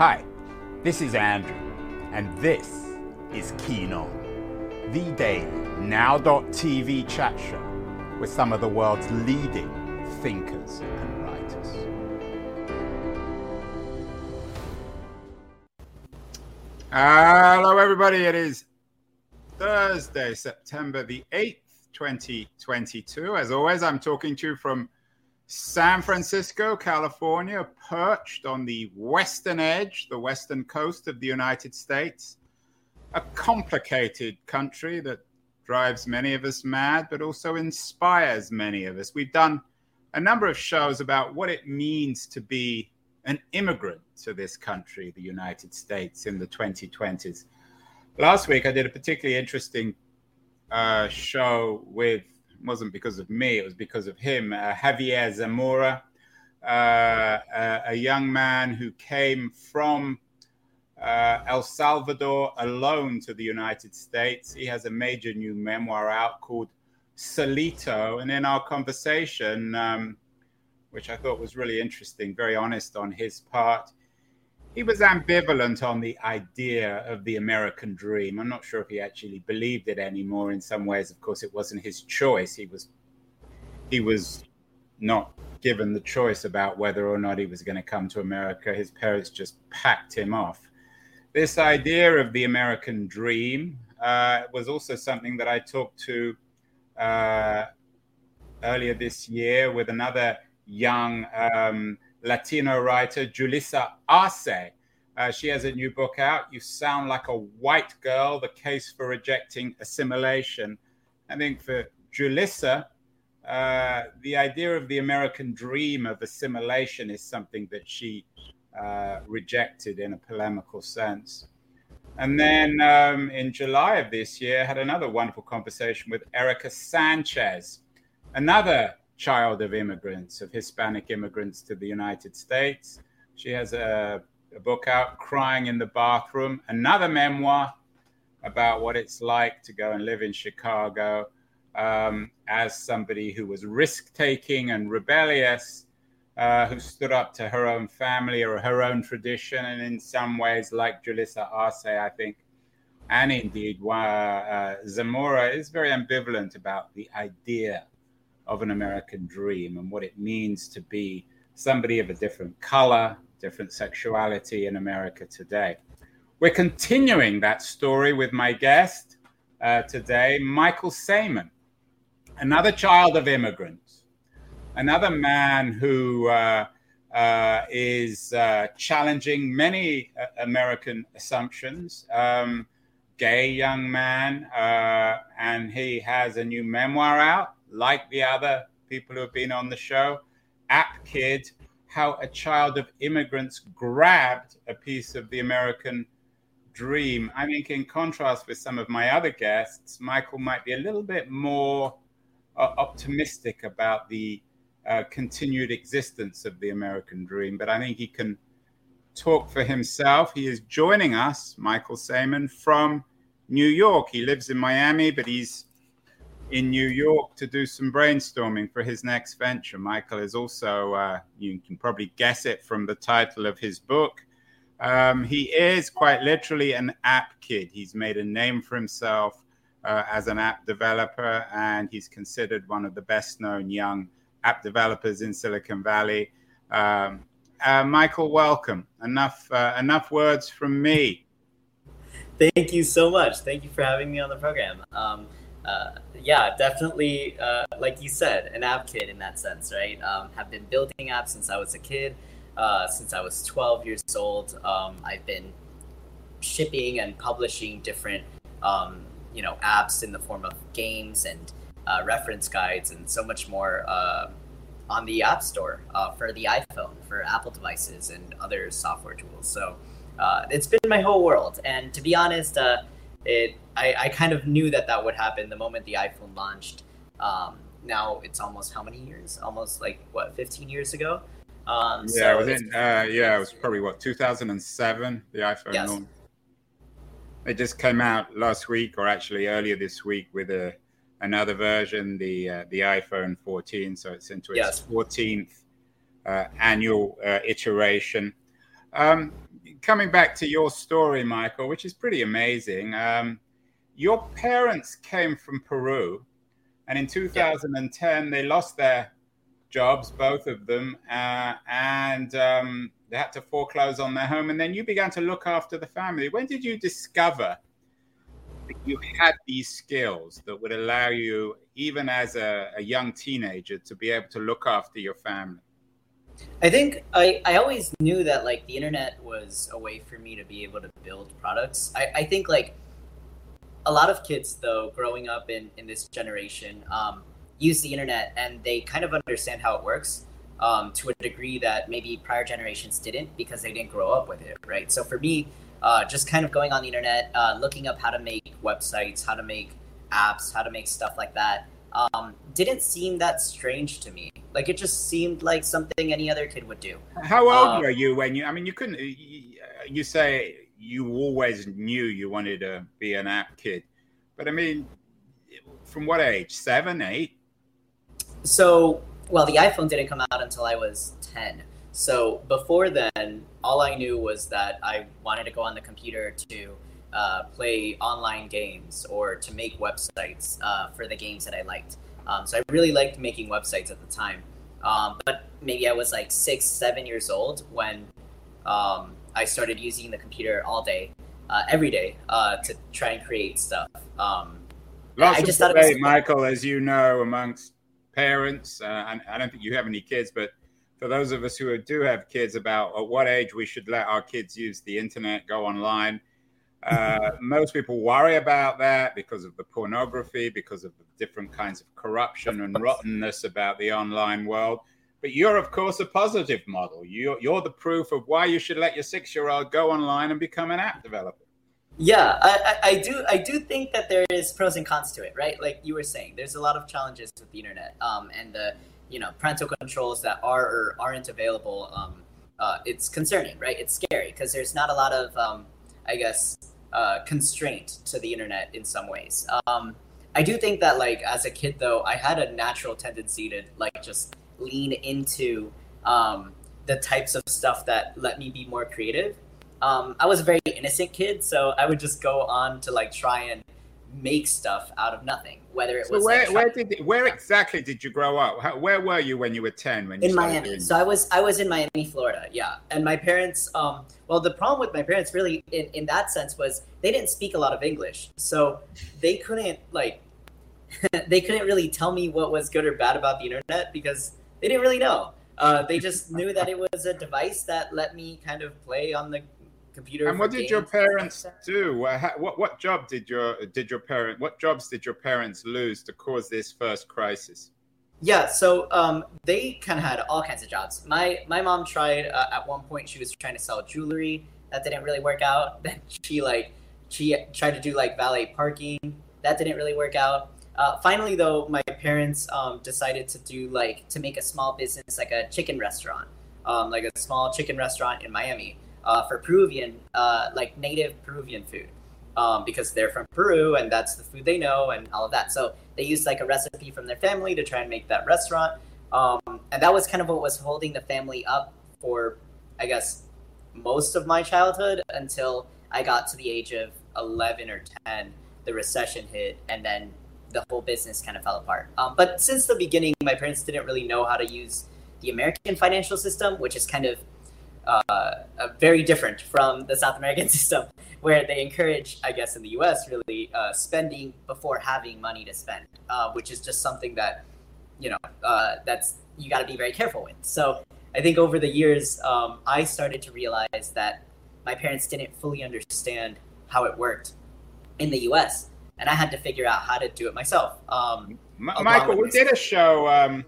Hi, this is Andrew, and this is Keen On, the daily now.tv chat show with some of the world's leading thinkers and writers. Hello, everybody. It is Thursday, September the 8th, 2022. As always, I'm talking to you from San Francisco, California, perched on the western edge, the western coast of the United States. A complicated country that drives many of us mad, but also inspires many of us. We've done a number of shows about what it means to be an immigrant to this country, the United States, in the 2020s. Last week, I did a particularly interesting uh, show with, wasn't because of me, it was because of him, uh, Javier Zamora, uh, a, a, young man who came from uh, El Salvador alone to the United States. He has a major new memoir out called Solito. And in our conversation, um, which I thought was really interesting, very honest on his part. He was ambivalent on the idea of the American dream. I'm not sure if he actually believed it anymore. In some ways, of course, it wasn't his choice. He was he was not given the choice about whether or not he was going to come to America. His parents just packed him off. This idea of the American dream uh, was also something that I talked to uh, earlier this year with another young um, Latino writer, Julissa Arce. Uh, she has a new book out. You sound like a white girl, the case for rejecting assimilation. I think for Julissa, uh, the idea of the American dream of assimilation is something that she uh, rejected in a polemical sense. And then um, in July of this year, had another wonderful conversation with Erika Sanchez, another child of immigrants, of Hispanic immigrants to the United States. She has a, a book out, Crying in the Bathroom, another memoir about what it's like to go and live in Chicago um, as somebody who was risk taking and rebellious, uh, who stood up to her own family or her own tradition, and in some ways, like Julissa Arce, I think, and indeed uh, Zamora, is very ambivalent about the idea of an American dream and what it means to be somebody of a different color, different sexuality in America today. We're continuing that story with my guest uh, today, Michael Sayman, another child of immigrants, another man who uh, uh, is uh, challenging many uh, American assumptions. Um, gay young man, uh, and he has a new memoir out like the other people who have been on the show, App Kid, how a child of immigrants grabbed a piece of the American dream. I think, in contrast with some of my other guests, Michael might be a little bit more uh, optimistic about the uh, continued existence of the American dream, but I think he can talk for himself. He is joining us, Michael Sayman, from New York. He lives in Miami, but he's in New York to do some brainstorming for his next venture. Michael is also, uh, you can probably guess it from the title of his book. Um, he is quite literally an app kid. He's made a name for himself uh, as an app developer, and he's considered one of the best known young app developers in Silicon Valley. Um, uh, Michael, welcome. Enough, uh, enough words from me. Thank you so much. Thank you for having me on the program. Um, uh, yeah, definitely, uh, like you said, an app kid in that sense, right? Um, have been building apps since I was a kid, uh, since I was 12 years old. Um, I've been shipping and publishing different, um, you know, apps in the form of games and uh, reference guides and so much more uh, on the App Store uh, for the iPhone, for Apple devices, and other software tools. So it's been my whole world. And to be honest, it I, I kind of knew that that would happen the moment the iPhone launched. Um, now it's almost how many years? Almost like what, 15 years ago? Um, yeah, so it was in, uh, yeah, it was probably what 2007. The iPhone yes. launched. It just came out last week, or actually earlier this week, with a another version, the uh, the iPhone 14. So it's into its yes. 14th uh, annual uh, iteration. Um, coming back to your story, Michael, which is pretty amazing. Um, your parents came from Peru, and in 2010 yeah. they lost their jobs, both of them, uh, and um, they had to foreclose on their home. And then you began to look after the family. When did you discover that you had these skills that would allow you, even as a, a young teenager, to be able to look after your family? I think I, I always knew that like the internet was a way for me to be able to build products. I, I think like a lot of kids though growing up in, in this generation um, use the internet and they kind of understand how it works um, to a degree that maybe prior generations didn't because they didn't grow up with it, right? So for me, uh, just kind of going on the internet, uh, looking up how to make websites, how to make apps, how to make stuff like that, um, didn't seem that strange to me. Like it just seemed like something any other kid would do. How old um, were you when you? I mean, you couldn't. You say you always knew you wanted to be an app kid, but I mean, from what age? Seven, eight? So, well, the iPhone didn't come out until I was 10. So before then, all I knew was that I wanted to go on the computer to uh, play online games or to make websites uh, for the games that I liked. Um, so I really liked making websites at the time. Um, but maybe I was like six, seven years old when um, I started using the computer all day, uh, every day, uh, to try and create stuff. Um, Lots I just of debate, Michael, as you know, amongst parents, uh, and I don't think you have any kids, but for those of us who do have kids, about at what age we should let our kids use the internet, go online. Uh, most people worry about that because of the pornography, because of the different kinds of corruption and rottenness about the online world. But you're, of course, a positive model. You're, you're the proof of why you should let your six year old go online and become an app developer. Yeah, I, I, do. I do think that there is pros and cons to it, right? Like you were saying, there's a lot of challenges with the internet, um, and the you know parental controls that are or aren't available. Um, uh, it's concerning, right? It's scary because there's not a lot of, um, I guess, uh, constraint to the internet in some ways. Um, I do think that, like, as a kid, though, I had a natural tendency to like just lean into um, the types of stuff that let me be more creative um, I was a very innocent kid, so I would just go on to like try and make stuff out of nothing. Whether it so was where like, where did where exactly did you grow up? How, where were you when you were ten? When you. in Miami, so I was I was in Miami, Florida. Yeah, and my parents. Um, well, the problem with my parents really in, in that sense was they didn't speak a lot of English, so they couldn't like they couldn't really tell me what was good or bad about the internet because they didn't really know. Uh, they just knew that it was a device that let me kind of play on the computer. And what did your parents do? What what job did your did your parent what jobs did your parents lose to cause this first crisis? Yeah, so um, they kind of had all kinds of jobs. My my mom tried uh, at one point. She was trying to sell jewelry. That didn't really work out. Then she like she tried to do like valet parking. That didn't really work out. Uh, finally, though, my parents um, decided to do like to make a small business, like a chicken restaurant, um, like a small chicken restaurant in Miami uh, for Peruvian, uh, like native Peruvian food, um, because they're from Peru and that's the food they know and all of that. So they used like a recipe from their family to try and make that restaurant, um, and that was kind of what was holding the family up for, I guess, most of my childhood until I got to the age of eleven or ten. The recession hit, and then the whole business kind of fell apart. Um, but since the beginning, my parents didn't really know how to use the American financial system, which is kind of uh, very different from the South American system, where they encourage, I guess, in the U.S. really uh, spending before having money to spend, uh, which is just something that you know uh, that's you got to be very careful with. So I think over the years, um, I started to realize that my parents didn't fully understand how it worked in the U.S. And I had to figure out how to do it myself. Um, Michael, we did a show um,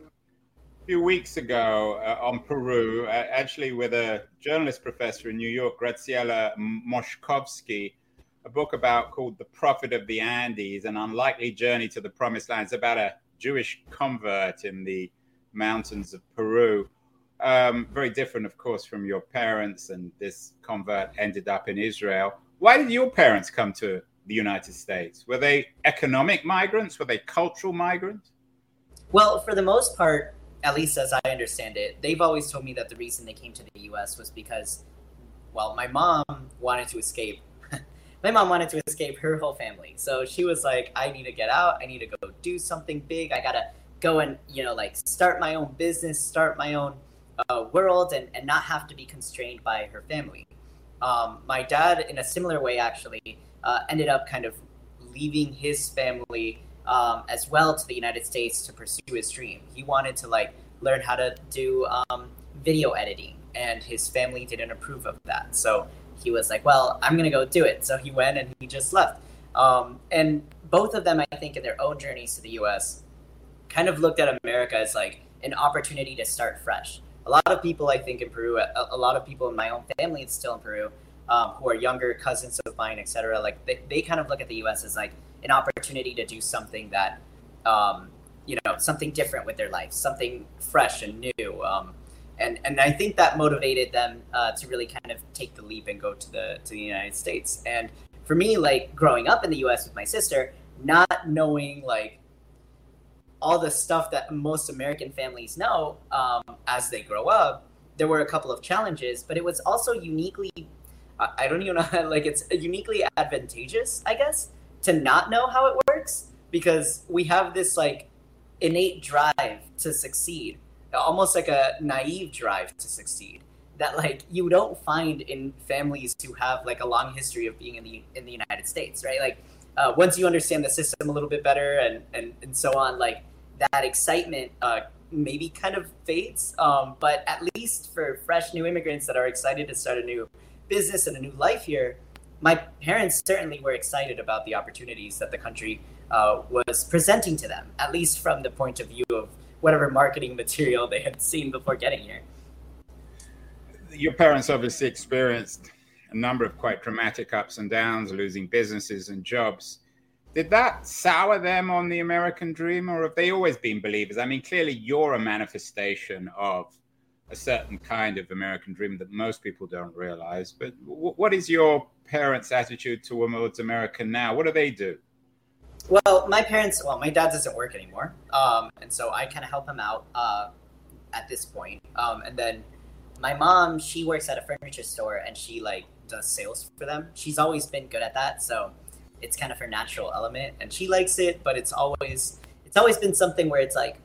few weeks ago uh, on Peru, uh, actually with a journalist professor in New York, Graciela Mochkofsky, a book about called The Prophet of the Andes, an unlikely journey to the promised land. It's about a Jewish convert in the mountains of Peru. Um, very different, of course, from your parents, and this convert ended up in Israel. Why did your parents come to the United States? Were they economic migrants? Were they cultural migrants? Well, for the most part, at least as I understand it, they've always told me that the reason they came to the U.S. was because well, my mom wanted to escape. my mom wanted to escape her whole family, so she was like, "I need to get out. I need to go do something big. I gotta go and you know like start my own business, start my own uh, world, and and not have to be constrained by her family." Um, my dad, in a similar way, actually uh, ended up kind of leaving his family um, as well to the United States to pursue his dream. He wanted to like learn how to do um, video editing, and his family didn't approve of that. So he was like, "Well, I'm gonna go do it." So he went and he just left. Um, and both of them, I think, in their own journeys to the U.S., kind of looked at America as like an opportunity to start fresh. A lot of people, I think, in Peru, a, a lot of people in my own family, it's still in Peru, um, who are younger cousins of mine, etc. Like they, they kind of look at the U.S. as like an opportunity to do something that, um, you know, something different with their life, something fresh and new. Um, and and I think that motivated them uh, to really kind of take the leap and go to the to the United States. And for me, like growing up in the U.S. with my sister, not knowing like all the stuff that most American families know um, as they grow up, there were a couple of challenges, but it was also uniquely I don't even know like it's uniquely advantageous, I guess, to not know how it works because we have this like innate drive to succeed, almost like a naive drive to succeed that like you don't find in families who have like a long history of being in the in the United States, right? Like uh, once you understand the system a little bit better and and, and so on, like that excitement uh, maybe kind of fades. Um, but at least for fresh new immigrants that are excited to start a new business and a new life here, my parents certainly were excited about the opportunities that the country uh, was presenting to them, at least from the point of view of whatever marketing material they had seen before getting here. Your parents obviously experienced a number of quite dramatic ups and downs, losing businesses and jobs. Did that sour them on the American dream, or have they always been believers? I mean, clearly you're a manifestation of a certain kind of American dream that most people don't realize. But w- what is your parents' attitude towards America now? What do they do? Well, my parents, well, my dad doesn't work anymore. Um, and so I kind of help him out uh, at this point. Um, and then my mom, she works at a furniture store and she like does sales for them. She's always been good at that. So it's kind of her natural element and she likes it, but it's always, it's always been something where it's like,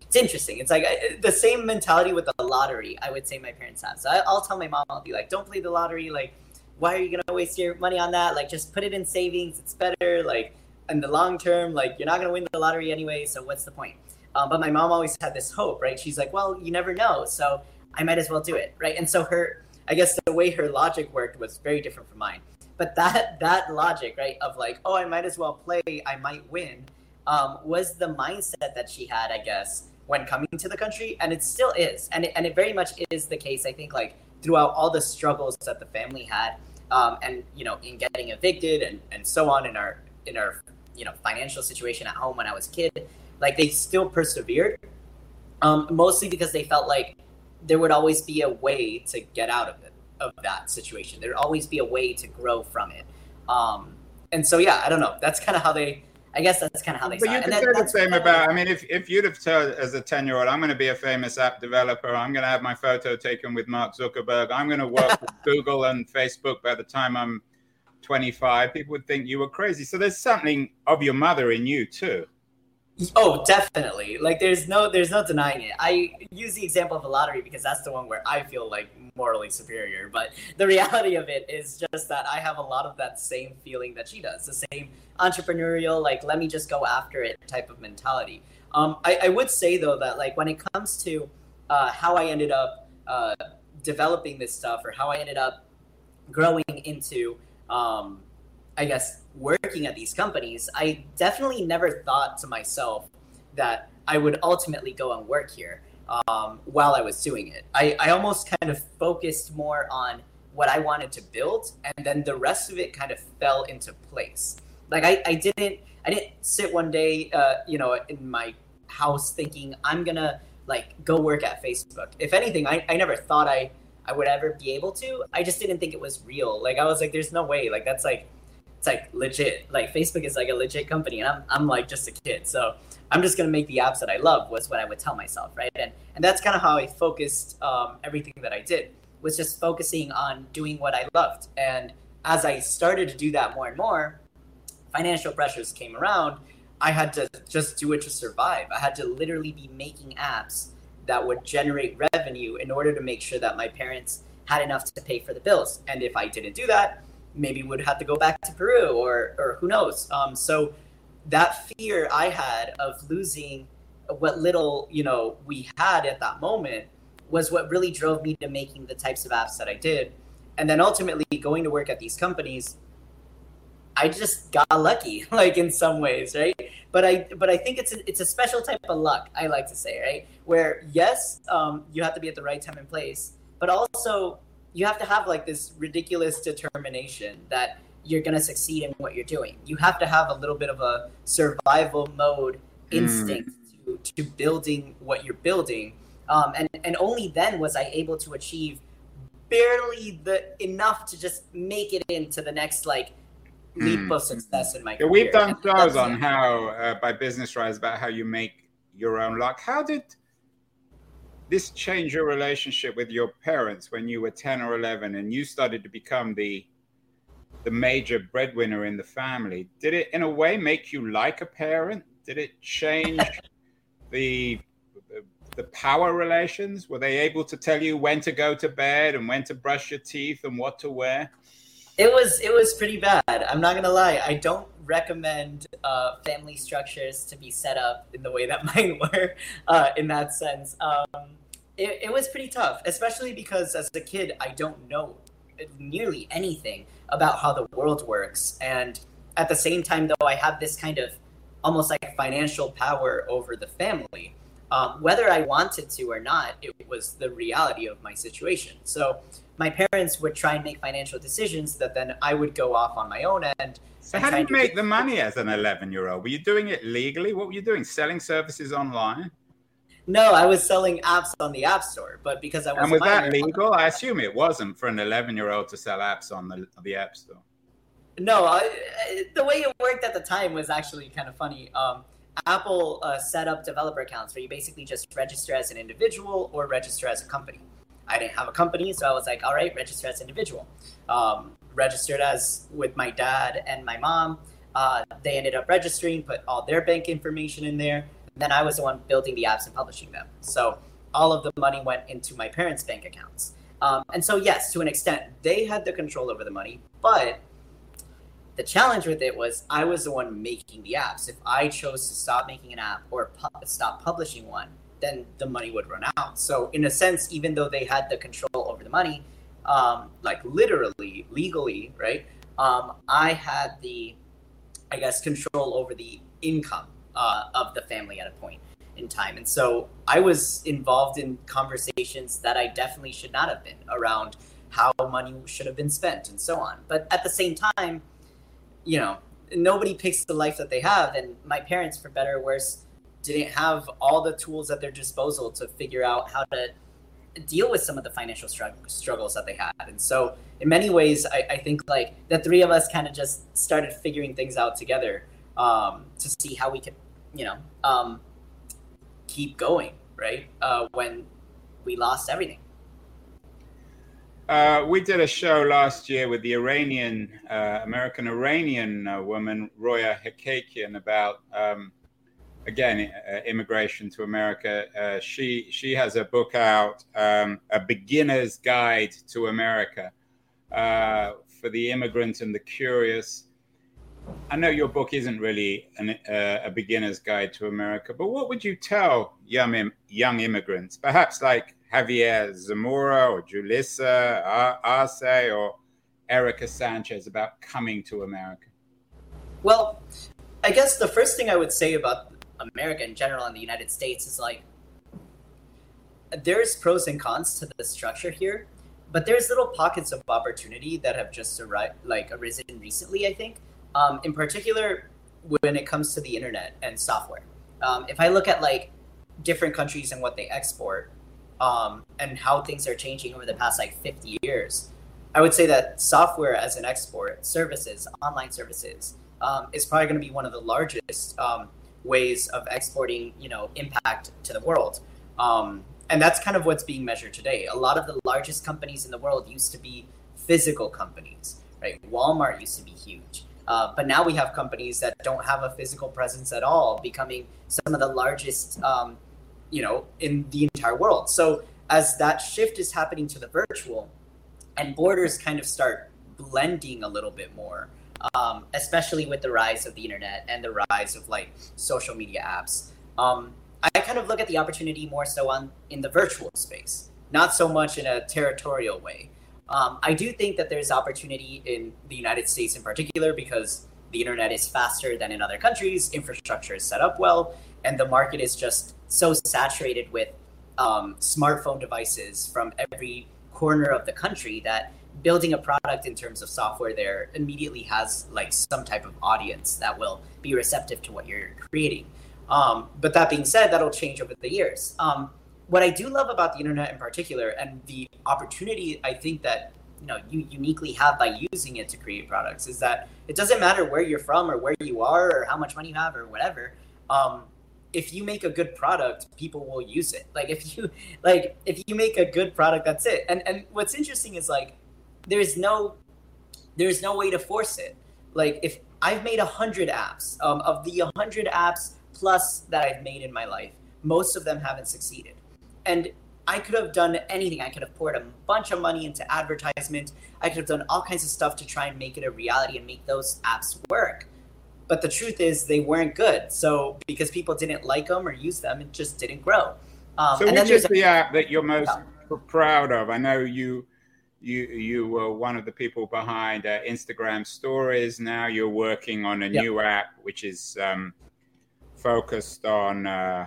it's interesting. It's like I, the same mentality with the lottery. I would say my parents have. So I, will tell my mom, I'll be like, "Don't play the lottery. Like, why are you gonna waste your money on that? Like, just put it in savings. It's better. Like, in the long term, like you're not gonna win the lottery anyway. So what's the point?" Um, but my mom always had this hope, right? She's like, "Well, you never know, so I might as well do it, right?" And so her, I guess the way her logic worked was very different from mine. But that that logic, right, of like, "Oh, I might as well play. I might win." Um, was the mindset that she had, I guess, when coming to the country, and it still is, and it, and it very much is the case. I think like throughout all the struggles that the family had, um, and you know, in getting evicted and, and so on in our in our you know financial situation at home when I was a kid, like they still persevered, um, mostly because they felt like there would always be a way to get out of it of that situation. There'd always be a way to grow from it. Um, and so yeah, I don't know. That's kind of how they I guess that's kind of how they. But you could say the same about. I mean, if if you'd have told as a ten year old, I'm going to be a famous app developer. I'm going to have my photo taken with Mark Zuckerberg. I'm going to work with Google and Facebook by the time I'm 25. People would think you were crazy. So there's something of your mother in you too. Oh, definitely. Like there's no there's no denying it. I use the example of the lottery because that's the one where I feel like morally superior, but the reality of it is just that I have a lot of that same feeling that she does. The same entrepreneurial like let me just go after it type of mentality. Um I, I would say though that like when it comes to uh, how I ended up uh, developing this stuff or how I ended up growing into um, I guess, working at these companies, I definitely never thought to myself that I would ultimately go and work here um, while I was doing it. I, I almost kind of focused more on what I wanted to build, and then the rest of it kind of fell into place. Like I, I didn't I didn't sit one day, uh, you know, in my house thinking I'm gonna like go work at Facebook. If anything, I, I never thought I I would ever be able to. I just didn't think it was real. Like I was like, there's no way. Like that's like it's like legit. Like Facebook is like a legit company, and I'm I'm like just a kid. So I'm just gonna make the apps that I love was what I would tell myself, right? And and that's kind of how I focused um, everything that I did. was just focusing on doing what I loved. And as I started to do that more and more, financial pressures came around. I had to just do it to survive. I had to literally be making apps that would generate revenue in order to make sure that my parents had enough to pay for the bills. And if I didn't do that, maybe would have to go back to Peru or or who knows. Um, so that fear I had of losing what little you know we had at that moment was what really drove me to making the types of apps that I did. And then ultimately going to work at these companies, I just got lucky, like in some ways, right? But I but I think it's a, it's a special type of luck. I like to say, right, where yes, um, you have to be at the right time and place, but also you have to have like this ridiculous determination that you're gonna succeed in what you're doing. You have to have a little bit of a survival mode hmm. instinct mm. to, to building what you're building um, and and only then was I able to achieve barely the enough to just make it into the next like leap mm. of success in my yeah, career. We've done shows on how uh, by Business Rise about how you make your own luck. How did this change your relationship with your parents when you were 10 or 11 and you started to become the the major breadwinner in the family did it in a way make you like a parent did it change the the power relations? Were they able to tell you when to go to bed and when to brush your teeth and what to wear? It was it was pretty bad. I'm not gonna lie. I don't recommend uh, family structures to be set up in the way that mine were. Uh, in that sense, um, it, it was pretty tough, especially because as a kid, I don't know nearly anything about how the world works, and at the same time, though, I have this kind of almost like financial power over the family um, whether I wanted to or not, it was the reality of my situation. So my parents would try and make financial decisions that then I would go off on my own end. So how did you make the money as an 11 year old? Were you doing it legally? What were you doing? Selling services online? No, I was selling apps on the App Store, but because I was and was that legal? I assume it wasn't for an 11 year old to sell apps on the the App Store. No, I, the way it worked at the time was actually kind of funny. Um, Apple uh, set up developer accounts where you basically just register as an individual or register as a company. I didn't have a company, so I was like, all right, register as individual. Um, registered as with my dad and my mom. Uh, they ended up registering, put all their bank information in there. Then I was the one building the apps and publishing them. So all of the money went into my parents' bank accounts. Um, and so, yes, to an extent, they had the control over the money, but the challenge with it was I was the one making the apps. If I chose to stop making an app or pu- stop publishing one, then the money would run out. So, in a sense, even though they had the control over the money, um, like literally, legally, right? Um, I had the, I guess, control over the income uh, of the family at a point in time. And so I was involved in conversations that I definitely should not have been around how money should have been spent and so on. But at the same time, you know, nobody picks the life that they have. And my parents, for better or worse, didn't have all the tools at their disposal to figure out how to deal with some of the financial struggles that they had. And so, in many ways, I, I think like the three of us kind of just started figuring things out together um, to see how we could, you know, um, keep going, right? Uh, when we lost everything. Uh, we did a show last year with the Iranian, uh, American Iranian uh, woman, Roya Hakakian, about, um, again, uh, immigration to America. Uh, she, she has a book out, um, A Beginner's Guide to America, uh, for the immigrant and the curious. I know your book isn't really an, a beginner's guide to America, but what would you tell young, young immigrants, perhaps like Javier Zamora or Julissa Arce or Erika Sanchez about coming to America? Well, I guess the first thing I would say about America in general and the United States is like there's pros and cons to the structure here, but there's little pockets of opportunity that have just arrived, like arisen recently. I think, um, in particular, when it comes to the internet and software. Um, if I look at like different countries and what they export, um, and how things are changing over the past like 50 years, I would say that software as an export, services, online services, um, is probably going to be one of the largest um, ways of exporting, you know, impact to the world. Um, and that's kind of what's being measured today. A lot of the largest companies in the world used to be physical companies, right? Walmart used to be huge. Uh, but now we have companies that don't have a physical presence at all, becoming some of the largest, um, you know, in the entire world. So as that shift is happening to the virtual, and borders kind of start blending a little bit more, um, especially with the rise of the internet and the rise of like social media apps. Um, I kind of look at the opportunity more so on in the virtual space, not so much in a territorial way. Um, I do think that there's opportunity in the United States in particular because the internet is faster than in other countries, infrastructure is set up well, and the market is just so saturated with um, smartphone devices from every corner of the country that building a product in terms of software there immediately has like some type of audience that will be receptive to what you're creating. Um, but that being said, that'll change over the years. Um, what I do love about the internet in particular, and the opportunity I think that you know you uniquely have by using it to create products, is that it doesn't matter where you're from or where you are or how much money you have or whatever. Um, if you make a good product, people will use it. Like if you like if you make a good product, that's it. And and what's interesting is like there's no there's no way to force it. Like if I've made a hundred apps, um, of the hundred apps plus that I've made in my life, most of them haven't succeeded. And I could have done anything. I could have poured a bunch of money into advertisement. I could have done all kinds of stuff to try and make it a reality and make those apps work. But the truth is, they weren't good. So because people didn't like them or use them, it just didn't grow. Um, so, which is the app that you're most yeah. proud of? I know you you you were one of the people behind uh, Instagram Stories. Now you're working on a yep. new app, which is um, focused on uh,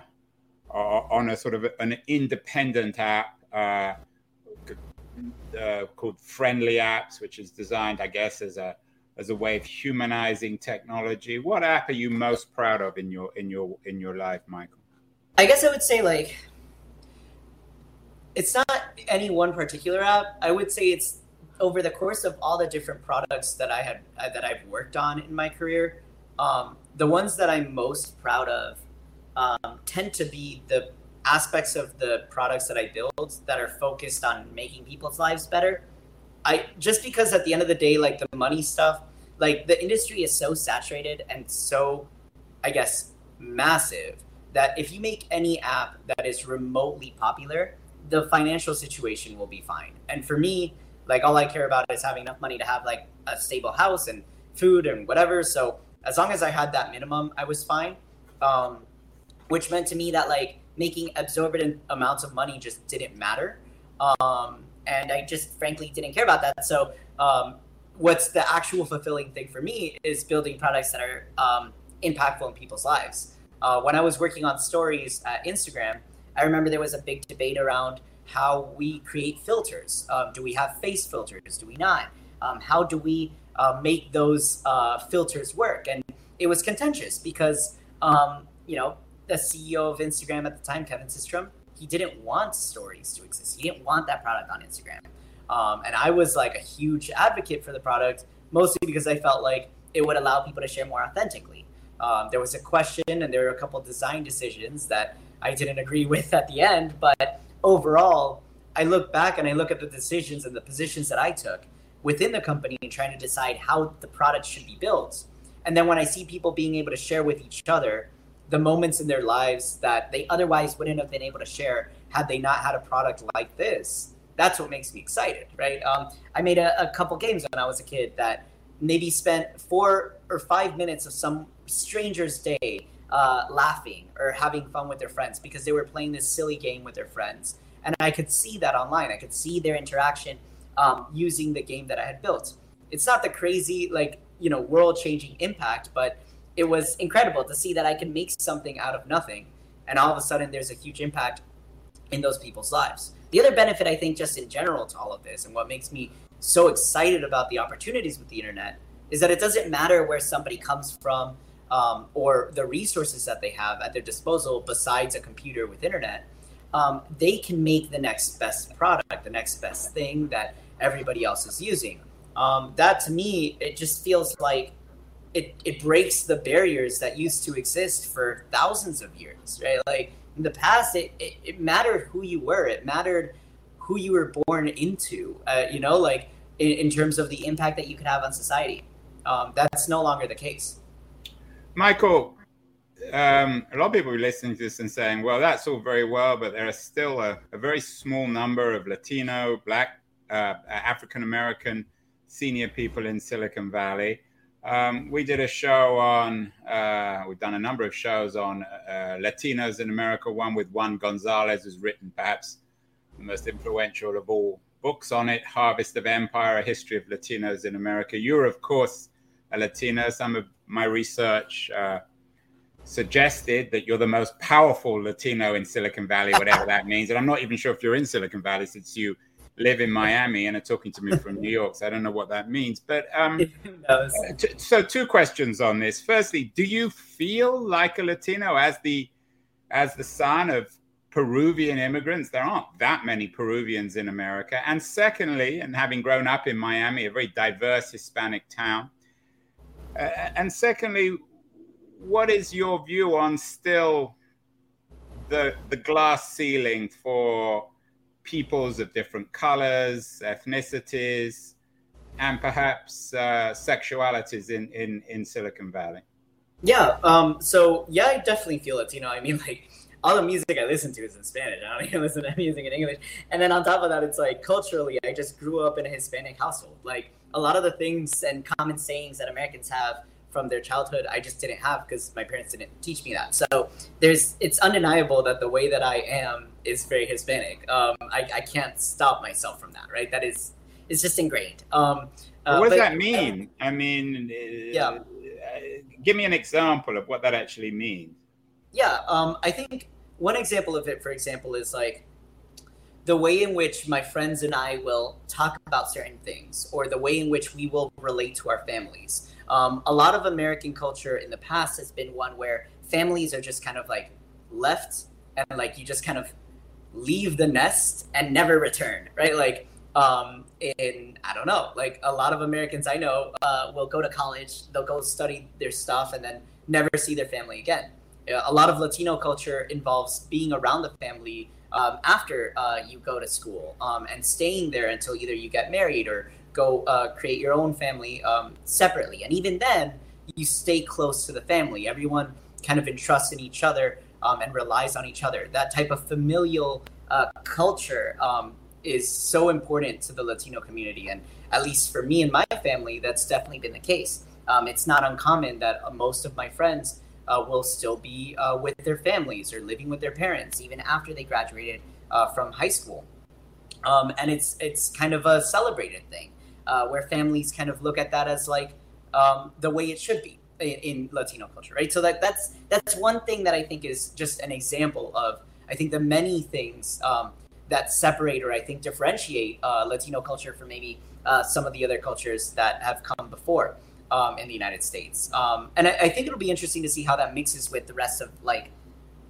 on a sort of an independent app uh, uh, called Friendly Apps, which is designed, I guess, as a as a way of humanizing technology. What app are you most proud of in your in your in your life, Michael? I guess I would say like it's not any one particular app. I would say it's over the course of all the different products that I had that I've worked on in my career. Um, the ones that I'm most proud of um, tend to be the aspects of the products that I build that are focused on making people's lives better. I just because at the end of the day, like the money stuff, like the industry is so saturated and so, I guess, massive that if you make any app that is remotely popular, the financial situation will be fine. And for me, like all I care about is having enough money to have like a stable house and food and whatever. So as long as I had that minimum, I was fine. Um, which meant to me that like making exorbitant amounts of money just didn't matter. Um, and I just frankly didn't care about that. So, um, what's the actual fulfilling thing for me is building products that are um, impactful in people's lives. Uh, when I was working on stories at Instagram, I remember there was a big debate around how we create filters. Um, do we have face filters? Do we not? Um, how do we uh, make those uh, filters work? And it was contentious because, um, you know, the CEO of Instagram at the time, Kevin Systrom, he didn't want stories to exist. He didn't want that product on Instagram. Um, and I was like a huge advocate for the product, mostly because I felt like it would allow people to share more authentically. Um, there was a question, and there were a couple design decisions that I didn't agree with at the end. But overall, I look back and I look at the decisions and the positions that I took within the company and trying to decide how the product should be built. And then when I see people being able to share with each other the moments in their lives that they otherwise wouldn't have been able to share had they not had a product like this. That's what makes me excited, right? Um, I made a, a couple games when I was a kid that maybe spent four or five minutes of some stranger's day uh, laughing or having fun with their friends because they were playing this silly game with their friends. And I could see that online. I could see their interaction um, using the game that I had built. It's not the crazy, like, you know, world changing impact, but it was incredible to see that I can make something out of nothing, and all of a sudden there's a huge impact in those people's lives. The other benefit, I think, just in general to all of this, and what makes me so excited about the opportunities with the internet, is that it doesn't matter where somebody comes from um, or the resources that they have at their disposal besides a computer with internet. Um, they can make the next best product, the next best thing that everybody else is using. Um, that to me, it just feels like it, it breaks the barriers that used to exist for thousands of years, right? Like in the past, it, it, it mattered who you were. It mattered who you were born into. Uh, you know, like in, in, terms of the impact that you could have on society. Um, that's no longer the case. Michael, um, a lot of people are listening to this and saying, well, that's all very well, but there are still a, a very small number of Latino, Black, uh, African American senior people in Silicon Valley. Um, we did a show on, uh, we've done a number of shows on uh, Latinos in America, one with Juan Gonzalez, who's written perhaps the most influential of all books on it Harvest of Empire, A History of Latinos in America. You're, of course, a Latino. Some of my research uh, suggested that you're the most powerful Latino in Silicon Valley, whatever that means. And I'm not even sure if you're in Silicon Valley since you live in Miami and are talking to me from New York. So I don't know what that means. But um, t- so two questions on this. Firstly, do you feel like a Latino as the as the son of Peruvian immigrants? There aren't that many Peruvians in America. And secondly, and having grown up in Miami, a very diverse Hispanic town. And secondly, what is your view on still the the glass ceiling for peoples of different colors, ethnicities, and perhaps uh, sexualities in, in, in Silicon Valley? Yeah. Um, so yeah, I definitely feel it. You know, I mean, like all the music I listen to is in Spanish. I don't even listen to music in English. And then on top of that, it's like culturally, I just grew up in a Hispanic household. Like a lot of the things and common sayings that Americans have from their childhood I just didn't have because my parents didn't teach me that. So there's it's undeniable that the way that I am is very Hispanic. Um, I, I can't stop myself from that, right? That is it's just ingrained. Um, uh, what does but, that mean? I mean, yeah. Uh, give me an example of what that actually means. Yeah, um, I think one example of it, for example, is like the way in which my friends and I will talk about certain things, or the way in which we will relate to our families. Um, a lot of American culture in the past has been one where families are just kind of like left and like you just kind of leave the nest and never return, right? Like, um, in I don't know, like a lot of Americans I know uh, will go to college, they'll go study their stuff, and then never see their family again. A lot of Latino culture involves being around the family um, after uh, you go to school um, and staying there until either you get married or go uh, create your own family um, separately. And even then, you stay close to the family. Everyone kind of entrusts in each other um, and relies on each other. That type of familial uh, culture um, is so important to the Latino community. And at least for me and my family, that's definitely been the case. Um, it's not uncommon that uh, most of my friends uh, will still be uh, with their families or living with their parents even after they graduated uh, from high school. Um, and it's it's kind of a celebrated thing uh, where families kind of look at that as like um, the way it should be in, in, Latino culture, right? So that that's that's one thing that I think is just an example of I think the many things um, that separate or I think differentiate uh, Latino culture from maybe uh, some of the other cultures that have come before um, in the United States. Um, and I, I, think it'll be interesting to see how that mixes with the rest of like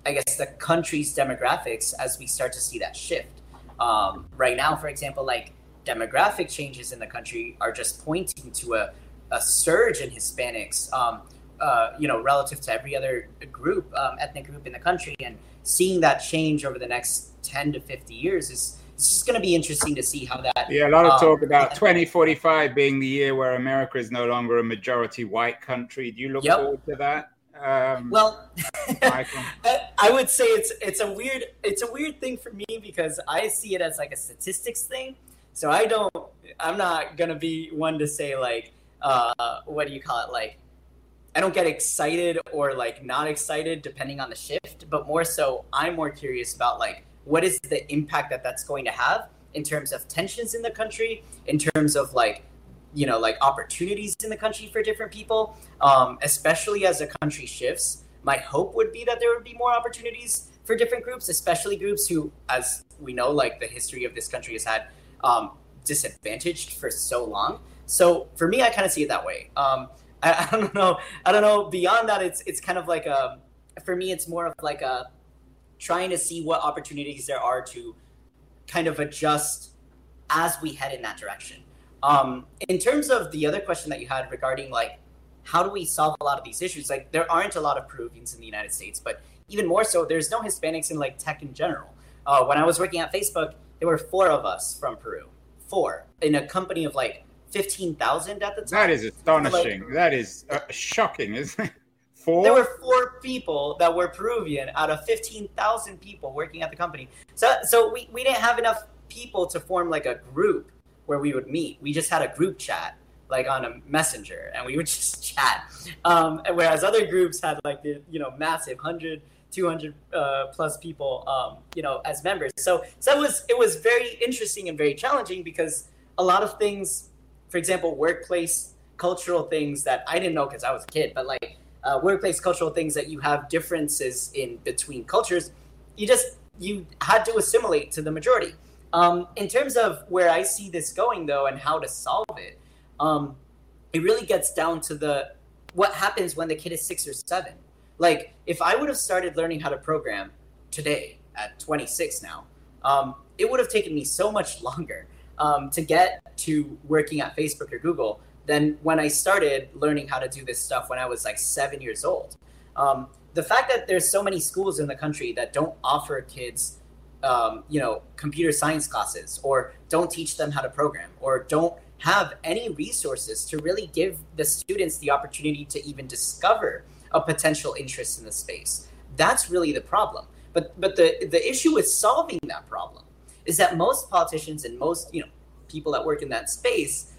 I guess the country's demographics as we start to see that shift. Um, right now, for example, like demographic changes in the country are just pointing to a, a surge in Hispanics, um, uh, you know, relative to every other group, um, ethnic group in the country. And seeing that change over the next 10 to 50 years is it's just going to be interesting to see how that. Yeah, a lot of um, talk about 2045 being the year where America is no longer a majority white country. Do you look yep. forward to that? Um, well, I would say it's it's a weird it's a weird thing for me because I see it as like a statistics thing. So I don't. I'm not gonna be one to say like, uh, what do you call it? Like, I don't get excited or like not excited depending on the shift, but more so, I'm more curious about like what is the impact that that's going to have in terms of tensions in the country, in terms of like you know like opportunities in the country for different people um, especially as the country shifts my hope would be that there would be more opportunities for different groups especially groups who as we know like the history of this country has had um, disadvantaged for so long. So for me, I kind of see it that way. Um, I, I, don't know. I don't know. Beyond that, it's it's kind of like a. For me, it's more of like a trying to see what opportunities there are to kind of adjust as we head in that direction. Um, in terms of the other question that you had regarding like how do we solve a lot of these issues, like there aren't a lot of Peruvians in the United States, but even more so, there's no Hispanics in like tech in general. Uh, when I was working at Facebook, there were four of us from Peru, four in a company of like fifteen thousand at the time. That is astonishing. Like, that is uh, shocking, isn't it? Four. There were four people that were Peruvian out of fifteen thousand people working at the company. So, so we, we didn't have enough people to form like a group where we would meet. We just had a group chat like on a messenger and we would just chat um, whereas other groups had like the you know massive 100 200 uh, plus people um, you know as members so so it was it was very interesting and very challenging because a lot of things for example workplace cultural things that i didn't know because i was a kid but like uh, workplace cultural things that you have differences in between cultures you just you had to assimilate to the majority um, in terms of where i see this going though and how to solve it um, it really gets down to the what happens when the kid is six or seven. Like if I would have started learning how to program today at 26 now, um, it would have taken me so much longer um, to get to working at Facebook or Google than when I started learning how to do this stuff when I was like seven years old. Um, the fact that there's so many schools in the country that don't offer kids, um, you know, computer science classes or don't teach them how to program or don't have any resources to really give the students the opportunity to even discover a potential interest in the space. That's really the problem. But but the the issue with solving that problem is that most politicians and most you know people that work in that space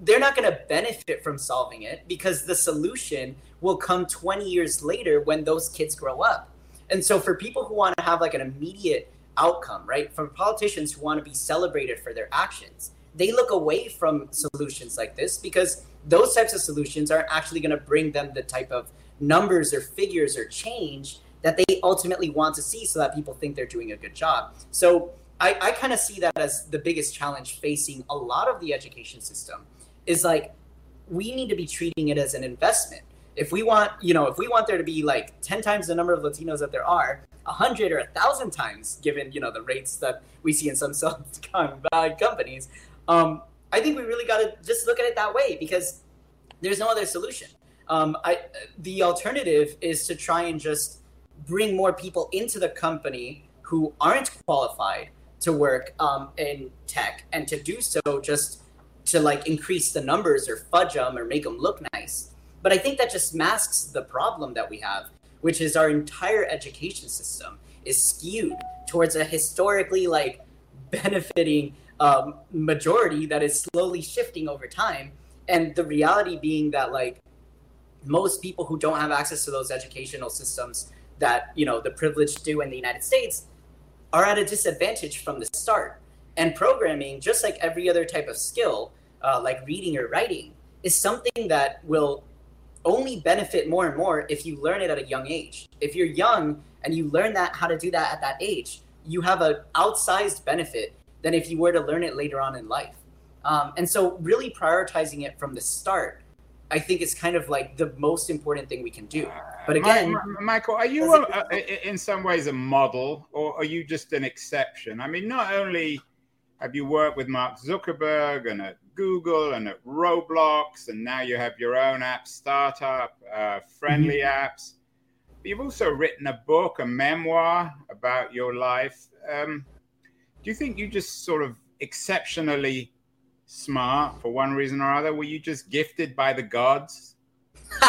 they're not going to benefit from solving it because the solution will come 20 years later when those kids grow up. And so for people who want to have like an immediate outcome, right? For politicians who want to be celebrated for their actions, they look away from solutions like this because those types of solutions aren't actually going to bring them the type of numbers or figures or change that they ultimately want to see so that people think they're doing a good job. So I, I kind of see that as the biggest challenge facing a lot of the education system is like we need to be treating it as an investment. If we want, you know, if we want there to be like 10 times the number of Latinos that there are, a hundred or a thousand times, given, you know, the rates that we see in some Silicon Valley companies, um, I think we really got to just look at it that way because there's no other solution. Um, I, the alternative is to try and just bring more people into the company who aren't qualified to work um, in tech and to do so just to like increase the numbers or fudge them or make them look nice. But I think that just masks the problem that we have, which is our entire education system is skewed towards a historically like benefiting um, majority that is slowly shifting over time. And the reality being that like most people who don't have access to those educational systems that you know the privileged do in the United States are at a disadvantage from the start. And programming, just like every other type of skill, uh, like reading or writing, is something that will only benefit more and more if you learn it at a young age. If you're young and you learn that how to do that at that age, you have an outsized benefit than if you were to learn it later on in life. Um, and so, really prioritizing it from the start, I think is kind of like the most important thing we can do. But again, Michael, are you a, a, in some ways a model, or are you just an exception? I mean, not only have you worked with Mark Zuckerberg and at Google and at Roblox, and now you have your own app startup, uh, friendly mm-hmm. apps. But you've also written a book, a memoir about your life. Um, do you think you just sort of exceptionally smart for one reason or other? Were you just gifted by the gods?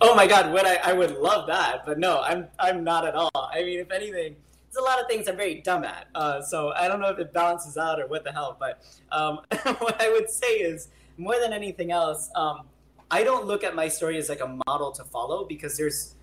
oh my god, what I, I would love that, but no, I'm I'm not at all. I mean, if anything, a lot of things I'm very dumb at. Uh, so I don't know if it balances out or what the hell. But um, what I would say is, more than anything else, um, I don't look at my story as like a model to follow because there's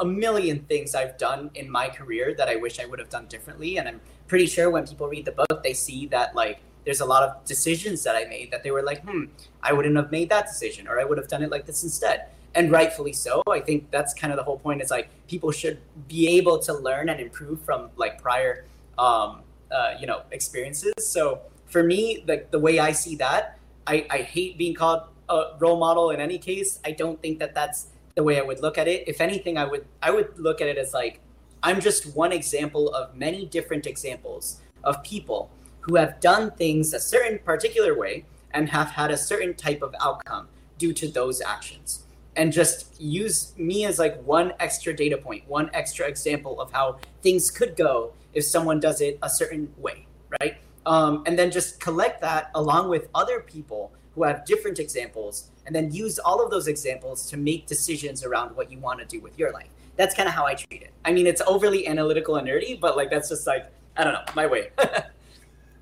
a million things I've done in my career that I wish I would have done differently, and I'm pretty sure when people read the book, they see that like there's a lot of decisions that I made that they were like, hmm, I wouldn't have made that decision, or I would have done it like this instead. And rightfully so. I think that's kind of the whole point. Is like people should be able to learn and improve from like prior, um, uh, you know, experiences. So for me, like the way I see that, I, I hate being called a role model in any case. I don't think that that's the way I would look at it. If anything, I would I would look at it as like I'm just one example of many different examples of people who have done things a certain particular way and have had a certain type of outcome due to those actions. And just use me as like one extra data point, one extra example of how things could go if someone does it a certain way, right? Um, and then just collect that along with other people who have different examples, and then use all of those examples to make decisions around what you want to do with your life. That's kind of how I treat it. I mean, it's overly analytical and nerdy, but like that's just like I don't know my way.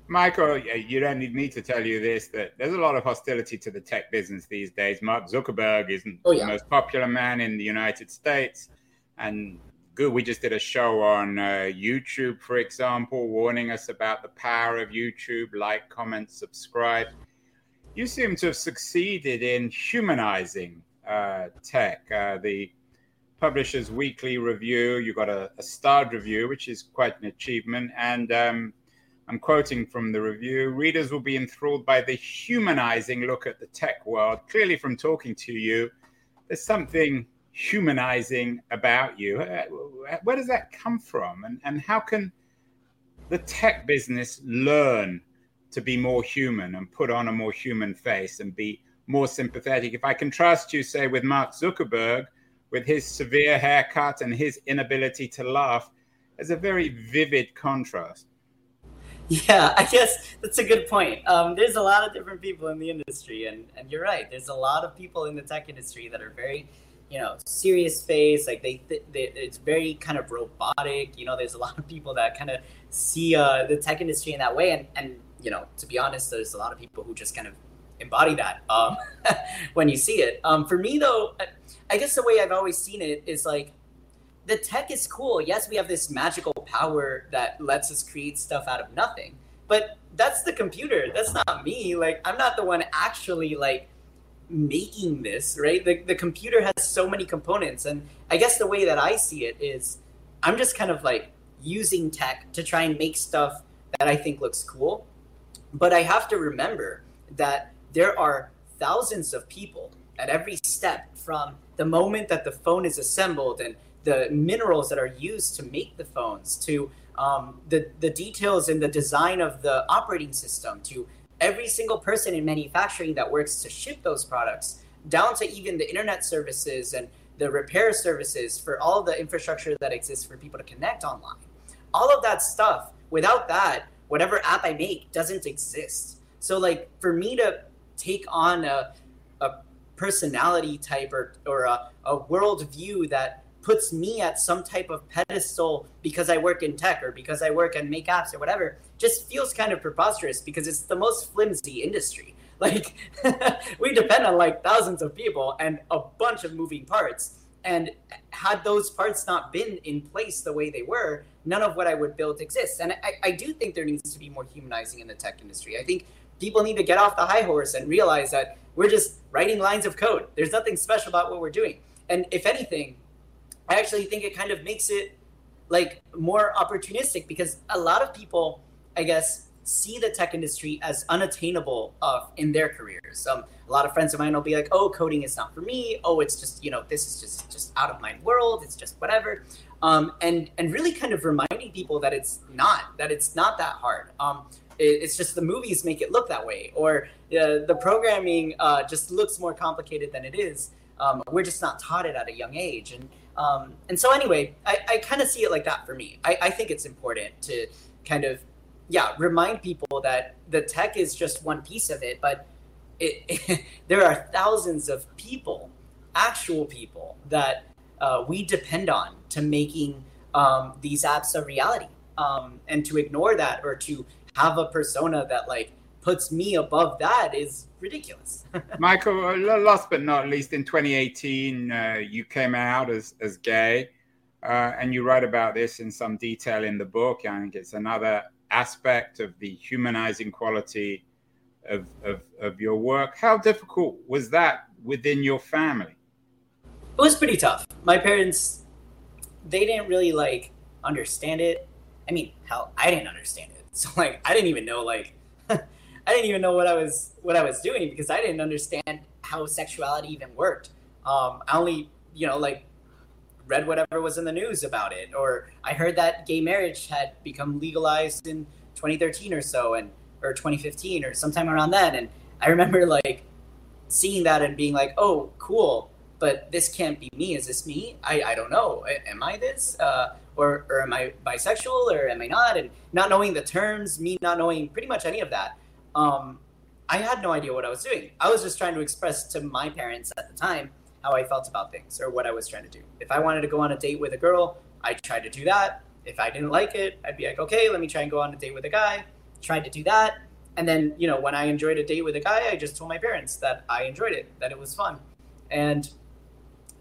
Michael, you don't need me to tell you this that there's a lot of hostility to the tech business these days. Mark Zuckerberg isn't oh, yeah. the most popular man in the United States. And good, we just did a show on uh, YouTube, for example, warning us about the power of YouTube like, comment, subscribe. You seem to have succeeded in humanizing uh, tech. Uh, the Publishers Weekly review, you got a, a starred review, which is quite an achievement. And um, I'm quoting from the review readers will be enthralled by the humanizing look at the tech world. Clearly, from talking to you, there's something humanizing about you. Uh, where does that come from? And, and how can the tech business learn to be more human and put on a more human face and be more sympathetic? If I contrast you, say, with Mark Zuckerberg, with his severe haircut and his inability to laugh, there's a very vivid contrast. Yeah, I guess that's a good point. Um, there's a lot of different people in the industry, and, and you're right. There's a lot of people in the tech industry that are very, you know, serious face. Like they, they it's very kind of robotic. You know, there's a lot of people that kind of see uh, the tech industry in that way, and and you know, to be honest, there's a lot of people who just kind of embody that um, when you see it. Um, for me, though, I guess the way I've always seen it is like the tech is cool. Yes, we have this magical power that lets us create stuff out of nothing. But that's the computer. That's not me. Like I'm not the one actually like making this, right? The the computer has so many components and I guess the way that I see it is I'm just kind of like using tech to try and make stuff that I think looks cool. But I have to remember that there are thousands of people at every step from the moment that the phone is assembled and the minerals that are used to make the phones, to um, the the details in the design of the operating system, to every single person in manufacturing that works to ship those products, down to even the internet services and the repair services for all the infrastructure that exists for people to connect online. All of that stuff, without that, whatever app I make doesn't exist. So, like, for me to take on a, a personality type or, or a, a world view that puts me at some type of pedestal because I work in tech or because I work and make apps or whatever just feels kind of preposterous because it's the most flimsy industry. Like we depend on like thousands of people and a bunch of moving parts. And had those parts not been in place the way they were, none of what I would build exists. And I, I do think there needs to be more humanizing in the tech industry. I think people need to get off the high horse and realize that we're just writing lines of code. There's nothing special about what we're doing. And if anything, I actually think it kind of makes it like more opportunistic because a lot of people, I guess, see the tech industry as unattainable uh, in their careers. Um, a lot of friends of mine will be like, "Oh, coding is not for me. Oh, it's just you know this is just just out of my world. It's just whatever." Um, and and really kind of reminding people that it's not that it's not that hard. Um, it, it's just the movies make it look that way, or uh, the programming uh, just looks more complicated than it is. Um, we're just not taught it at a young age, and um, and so anyway, I, I kind of see it like that for me. I, I think it's important to kind of, yeah, remind people that the tech is just one piece of it, but it, it there are thousands of people, actual people that uh, we depend on to making um, these apps a reality. Um, and to ignore that or to have a persona that like puts me above that is ridiculous. Michael, uh, last but not least, in 2018, uh, you came out as, as gay, uh, and you write about this in some detail in the book. I think it's another aspect of the humanizing quality of, of, of your work. How difficult was that within your family? It was pretty tough. My parents, they didn't really like understand it. I mean, hell, I didn't understand it. So like, I didn't even know like I didn't even know what I was what I was doing because I didn't understand how sexuality even worked. Um, I only you know like read whatever was in the news about it, or I heard that gay marriage had become legalized in 2013 or so, and or 2015 or sometime around then. And I remember like seeing that and being like, oh, cool. but this can't be me. Is this me? I, I don't know. Am I this? Uh, or, or am I bisexual or am I not? And not knowing the terms, me not knowing pretty much any of that. Um, I had no idea what I was doing. I was just trying to express to my parents at the time how I felt about things or what I was trying to do. If I wanted to go on a date with a girl, I tried to do that. If I didn't like it, I'd be like, okay, let me try and go on a date with a guy. Tried to do that. And then, you know, when I enjoyed a date with a guy, I just told my parents that I enjoyed it, that it was fun. And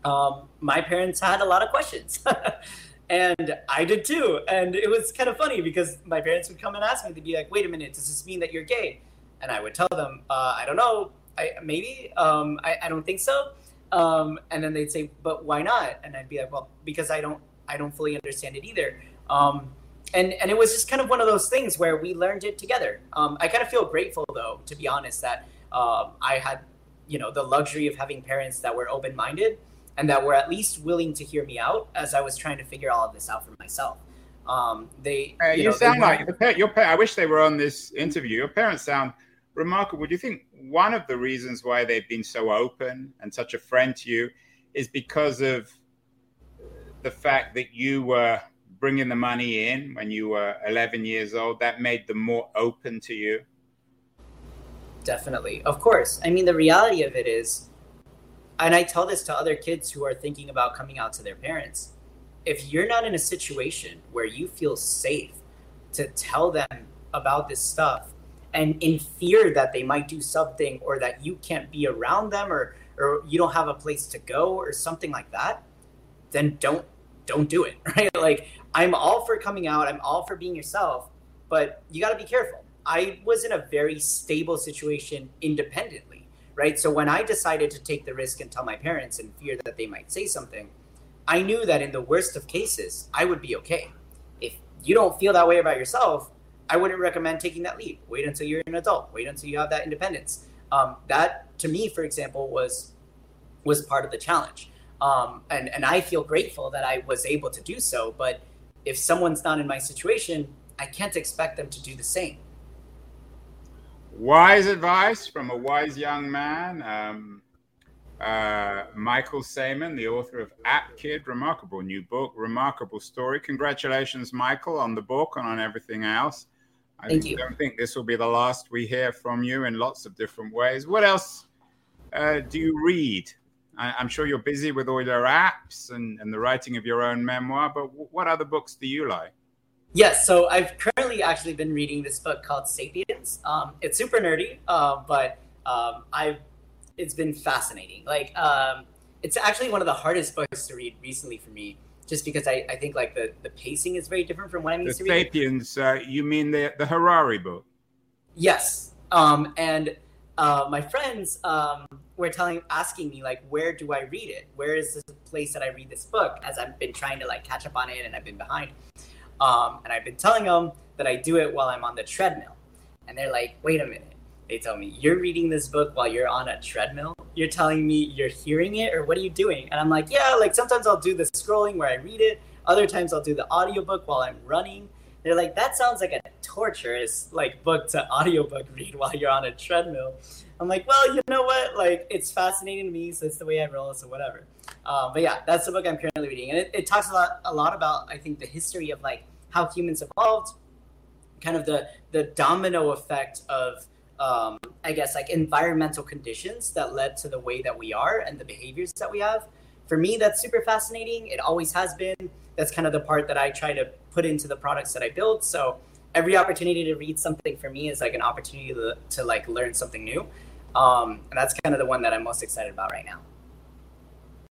um, my parents had a lot of questions. and I did too. And it was kind of funny because my parents would come and ask me, they'd be like, wait a minute, does this mean that you're gay? And I would tell them, uh, I don't know, I, maybe, um, I, I, don't think so. Um, and then they'd say, but why not? And I'd be like, well, because I don't, I don't fully understand it either. Um, and, and it was just kind of one of those things where we learned it together. Um, I kind of feel grateful though, to be honest, that um, I had, you know, the luxury of having parents that were open-minded and that were at least willing to hear me out as I was trying to figure all of this out for myself. Um, they, uh, you, you know, sound like your, your I wish they were on this interview. Your parents sound remarkable. Do you think one of the reasons why they've been so open and such a friend to you is because of the fact that you were bringing the money in when you were 11 years old? That made them more open to you. Definitely, of course. I mean, the reality of it is and I tell this to other kids who are thinking about coming out to their parents. If you're not in a situation where you feel safe to tell them about this stuff and in fear that they might do something or that you can't be around them or or you don't have a place to go or something like that, then don't don't do it, right? Like I'm all for coming out, I'm all for being yourself, but you got to be careful. I was in a very stable situation independently right? So when I decided to take the risk and tell my parents in fear that they might say something, I knew that in the worst of cases, I would be okay. If you don't feel that way about yourself, I wouldn't recommend taking that leap. Wait until you're an adult. Wait until you have that independence. Um, that, to me, for example, was was part of the challenge. Um, and and I feel grateful that I was able to do so. But if someone's not in my situation, I can't expect them to do the same. Wise advice from a wise young man. Um, uh, Michael Sayman, the author of App Kid, remarkable new book, remarkable story. Congratulations, Michael, on the book and on everything else. I Thank you. don't think this will be the last we hear from you in lots of different ways. What else uh, do you read? I, am sure you're busy with all your apps and, and the writing of your own memoir, but w- what other books do you like? Yes, so I've currently actually been reading this book called *Sapiens*. Um, it's super nerdy, uh, but um, I've it's been fascinating. Like, um, it's actually one of the hardest books to read recently for me, just because I, I think like the, the pacing is very different from what I'm used the to reading. *Sapiens*, uh, you mean the the Harari book? Yes, um, and uh, my friends um, were telling, asking me like, where do I read it? Where is this place that I read this book? As I've been trying to like catch up on it, and I've been behind. Um, and I've been telling them that I do it while I'm on the treadmill. And they're like, wait a minute. They tell me, you're reading this book while you're on a treadmill? You're telling me you're hearing it, or what are you doing? And I'm like, yeah, like sometimes I'll do the scrolling where I read it. Other times I'll do the audiobook while I'm running. They're like, that sounds like a torturous like book to audiobook read while you're on a treadmill. I'm like, well, you know what? Like, it's fascinating to me, so it's the way I roll, so whatever. Um, but yeah, that's the book I'm currently reading, and it, it talks a lot, a lot about I think the history of like how humans evolved, kind of the the domino effect of um, I guess like environmental conditions that led to the way that we are and the behaviors that we have. For me, that's super fascinating. It always has been. That's kind of the part that I try to put into the products that I build. So every opportunity to read something for me is like an opportunity to, to like learn something new. Um, and that's kind of the one that I'm most excited about right now.